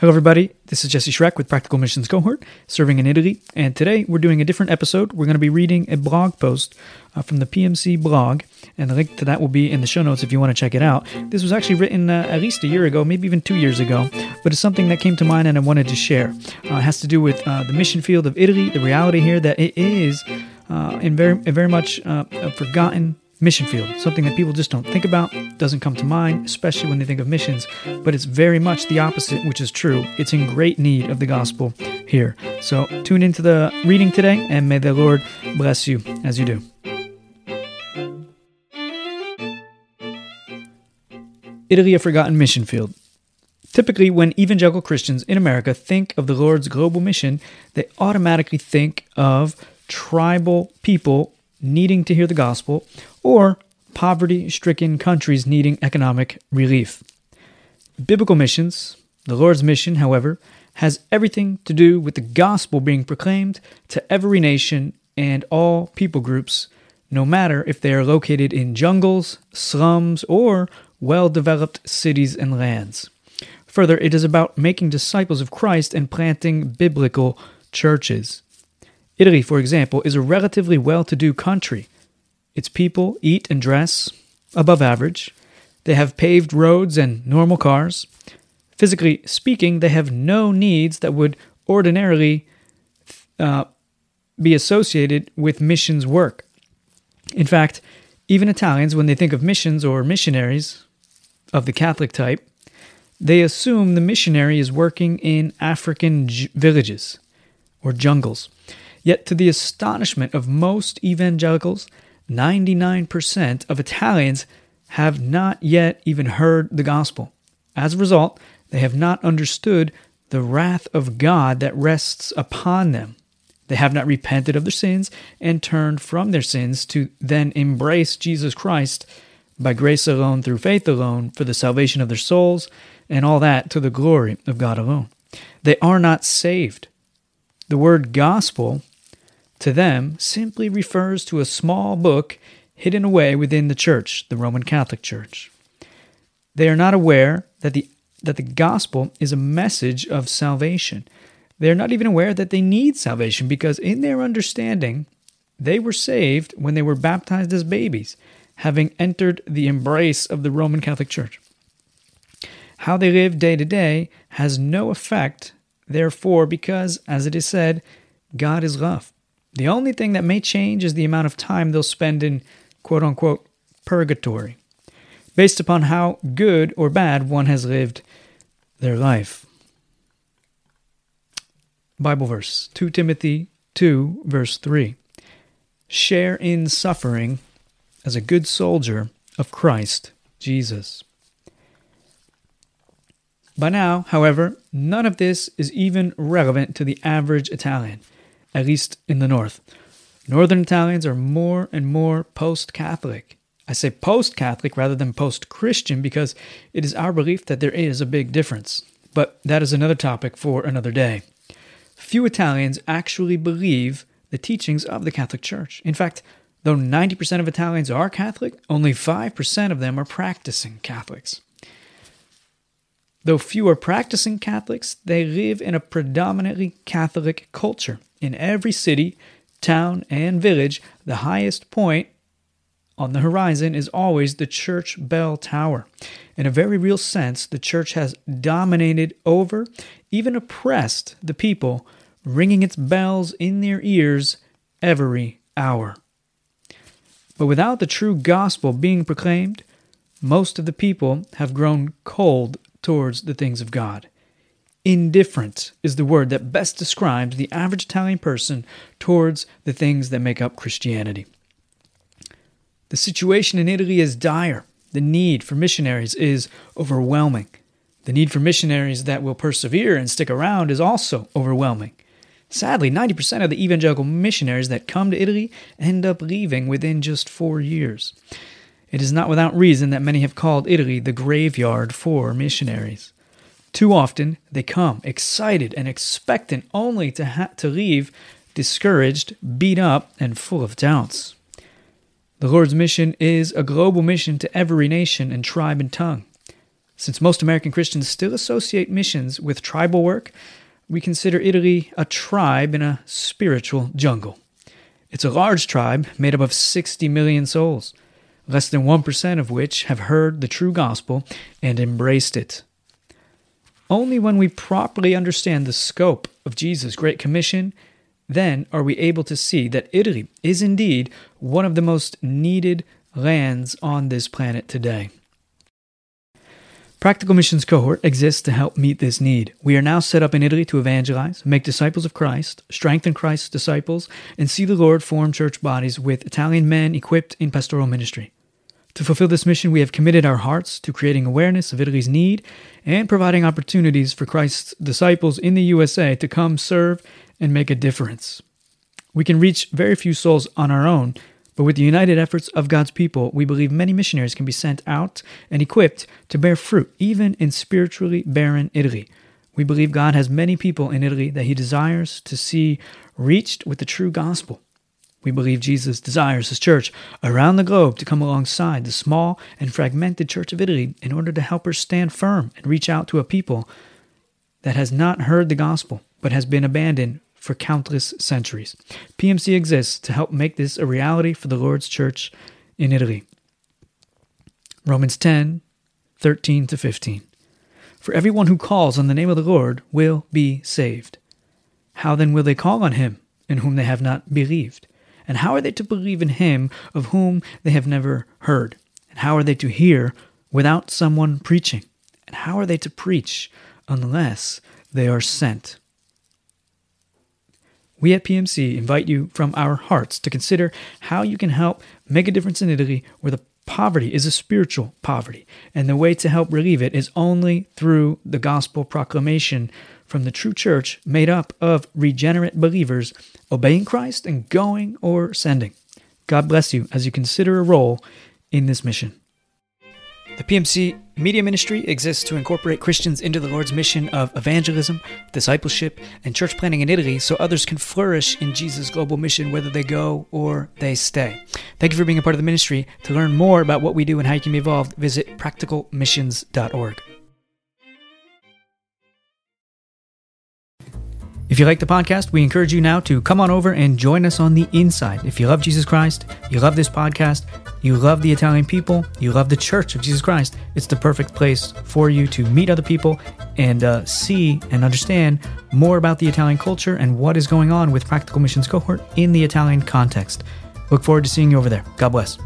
Hello, everybody. This is Jesse Schreck with Practical Missions Cohort, serving in Italy. And today we're doing a different episode. We're going to be reading a blog post uh, from the PMC blog, and the link to that will be in the show notes if you want to check it out. This was actually written uh, at least a year ago, maybe even two years ago, but it's something that came to mind and I wanted to share. Uh, it has to do with uh, the mission field of Italy, the reality here that it is uh, in very, very much uh, a forgotten mission field, something that people just don't think about, doesn't come to mind, especially when they think of missions, but it's very much the opposite, which is true. It's in great need of the gospel here. So tune into the reading today, and may the Lord bless you as you do. Italy, a forgotten mission field. Typically, when evangelical Christians in America think of the Lord's global mission, they automatically think of tribal people needing to hear the gospel or poverty stricken countries needing economic relief. Biblical missions, the Lord's mission, however, has everything to do with the gospel being proclaimed to every nation and all people groups, no matter if they are located in jungles, slums, or well developed cities and lands. Further, it is about making disciples of Christ and planting biblical churches. Italy, for example, is a relatively well to do country its people eat and dress above average. They have paved roads and normal cars. Physically speaking, they have no needs that would ordinarily uh, be associated with missions work. In fact, even Italians, when they think of missions or missionaries of the Catholic type, they assume the missionary is working in African j- villages or jungles. Yet, to the astonishment of most evangelicals, 99% of Italians have not yet even heard the gospel. As a result, they have not understood the wrath of God that rests upon them. They have not repented of their sins and turned from their sins to then embrace Jesus Christ by grace alone, through faith alone, for the salvation of their souls, and all that to the glory of God alone. They are not saved. The word gospel to them simply refers to a small book hidden away within the church, the Roman Catholic Church. They are not aware that the that the gospel is a message of salvation. They are not even aware that they need salvation because in their understanding they were saved when they were baptized as babies, having entered the embrace of the Roman Catholic Church. How they live day to day has no effect, therefore, because, as it is said, God is love. The only thing that may change is the amount of time they'll spend in quote unquote purgatory, based upon how good or bad one has lived their life. Bible verse 2 Timothy 2, verse 3. Share in suffering as a good soldier of Christ Jesus. By now, however, none of this is even relevant to the average Italian at least in the north. Northern Italians are more and more post Catholic. I say post Catholic rather than post Christian because it is our belief that there is a big difference. But that is another topic for another day. Few Italians actually believe the teachings of the Catholic Church. In fact, though 90% of Italians are Catholic, only 5% of them are practicing Catholics. Though few are practicing Catholics, they live in a predominantly Catholic culture. In every city, town, and village, the highest point on the horizon is always the church bell tower. In a very real sense, the church has dominated over, even oppressed the people, ringing its bells in their ears every hour. But without the true gospel being proclaimed, most of the people have grown cold towards the things of God. Indifferent is the word that best describes the average Italian person towards the things that make up Christianity. The situation in Italy is dire. The need for missionaries is overwhelming. The need for missionaries that will persevere and stick around is also overwhelming. Sadly, 90% of the evangelical missionaries that come to Italy end up leaving within just four years. It is not without reason that many have called Italy the graveyard for missionaries. Too often, they come excited and expectant only to, ha- to leave discouraged, beat up, and full of doubts. The Lord's mission is a global mission to every nation and tribe and tongue. Since most American Christians still associate missions with tribal work, we consider Italy a tribe in a spiritual jungle. It's a large tribe made up of 60 million souls, less than 1% of which have heard the true gospel and embraced it. Only when we properly understand the scope of Jesus' Great Commission, then are we able to see that Italy is indeed one of the most needed lands on this planet today. Practical Missions Cohort exists to help meet this need. We are now set up in Italy to evangelize, make disciples of Christ, strengthen Christ's disciples, and see the Lord form church bodies with Italian men equipped in pastoral ministry. To fulfill this mission, we have committed our hearts to creating awareness of Italy's need and providing opportunities for Christ's disciples in the USA to come serve and make a difference. We can reach very few souls on our own, but with the united efforts of God's people, we believe many missionaries can be sent out and equipped to bear fruit, even in spiritually barren Italy. We believe God has many people in Italy that He desires to see reached with the true gospel. We believe Jesus desires His church around the globe to come alongside the small and fragmented church of Italy in order to help her stand firm and reach out to a people that has not heard the gospel but has been abandoned for countless centuries. PMC exists to help make this a reality for the Lord's church in Italy. Romans 10 13 to 15. For everyone who calls on the name of the Lord will be saved. How then will they call on him in whom they have not believed? And how are they to believe in him of whom they have never heard? And how are they to hear without someone preaching? And how are they to preach unless they are sent? We at PMC invite you from our hearts to consider how you can help make a difference in Italy where the poverty is a spiritual poverty, and the way to help relieve it is only through the gospel proclamation from the true church made up of regenerate believers obeying Christ and going or sending. God bless you as you consider a role in this mission. The PMC Media Ministry exists to incorporate Christians into the Lord's mission of evangelism, discipleship, and church planting in Italy so others can flourish in Jesus' global mission whether they go or they stay. Thank you for being a part of the ministry. To learn more about what we do and how you can be involved, visit practicalmissions.org. If you like the podcast, we encourage you now to come on over and join us on the inside. If you love Jesus Christ, you love this podcast, you love the Italian people, you love the Church of Jesus Christ, it's the perfect place for you to meet other people and uh, see and understand more about the Italian culture and what is going on with Practical Missions Cohort in the Italian context. Look forward to seeing you over there. God bless.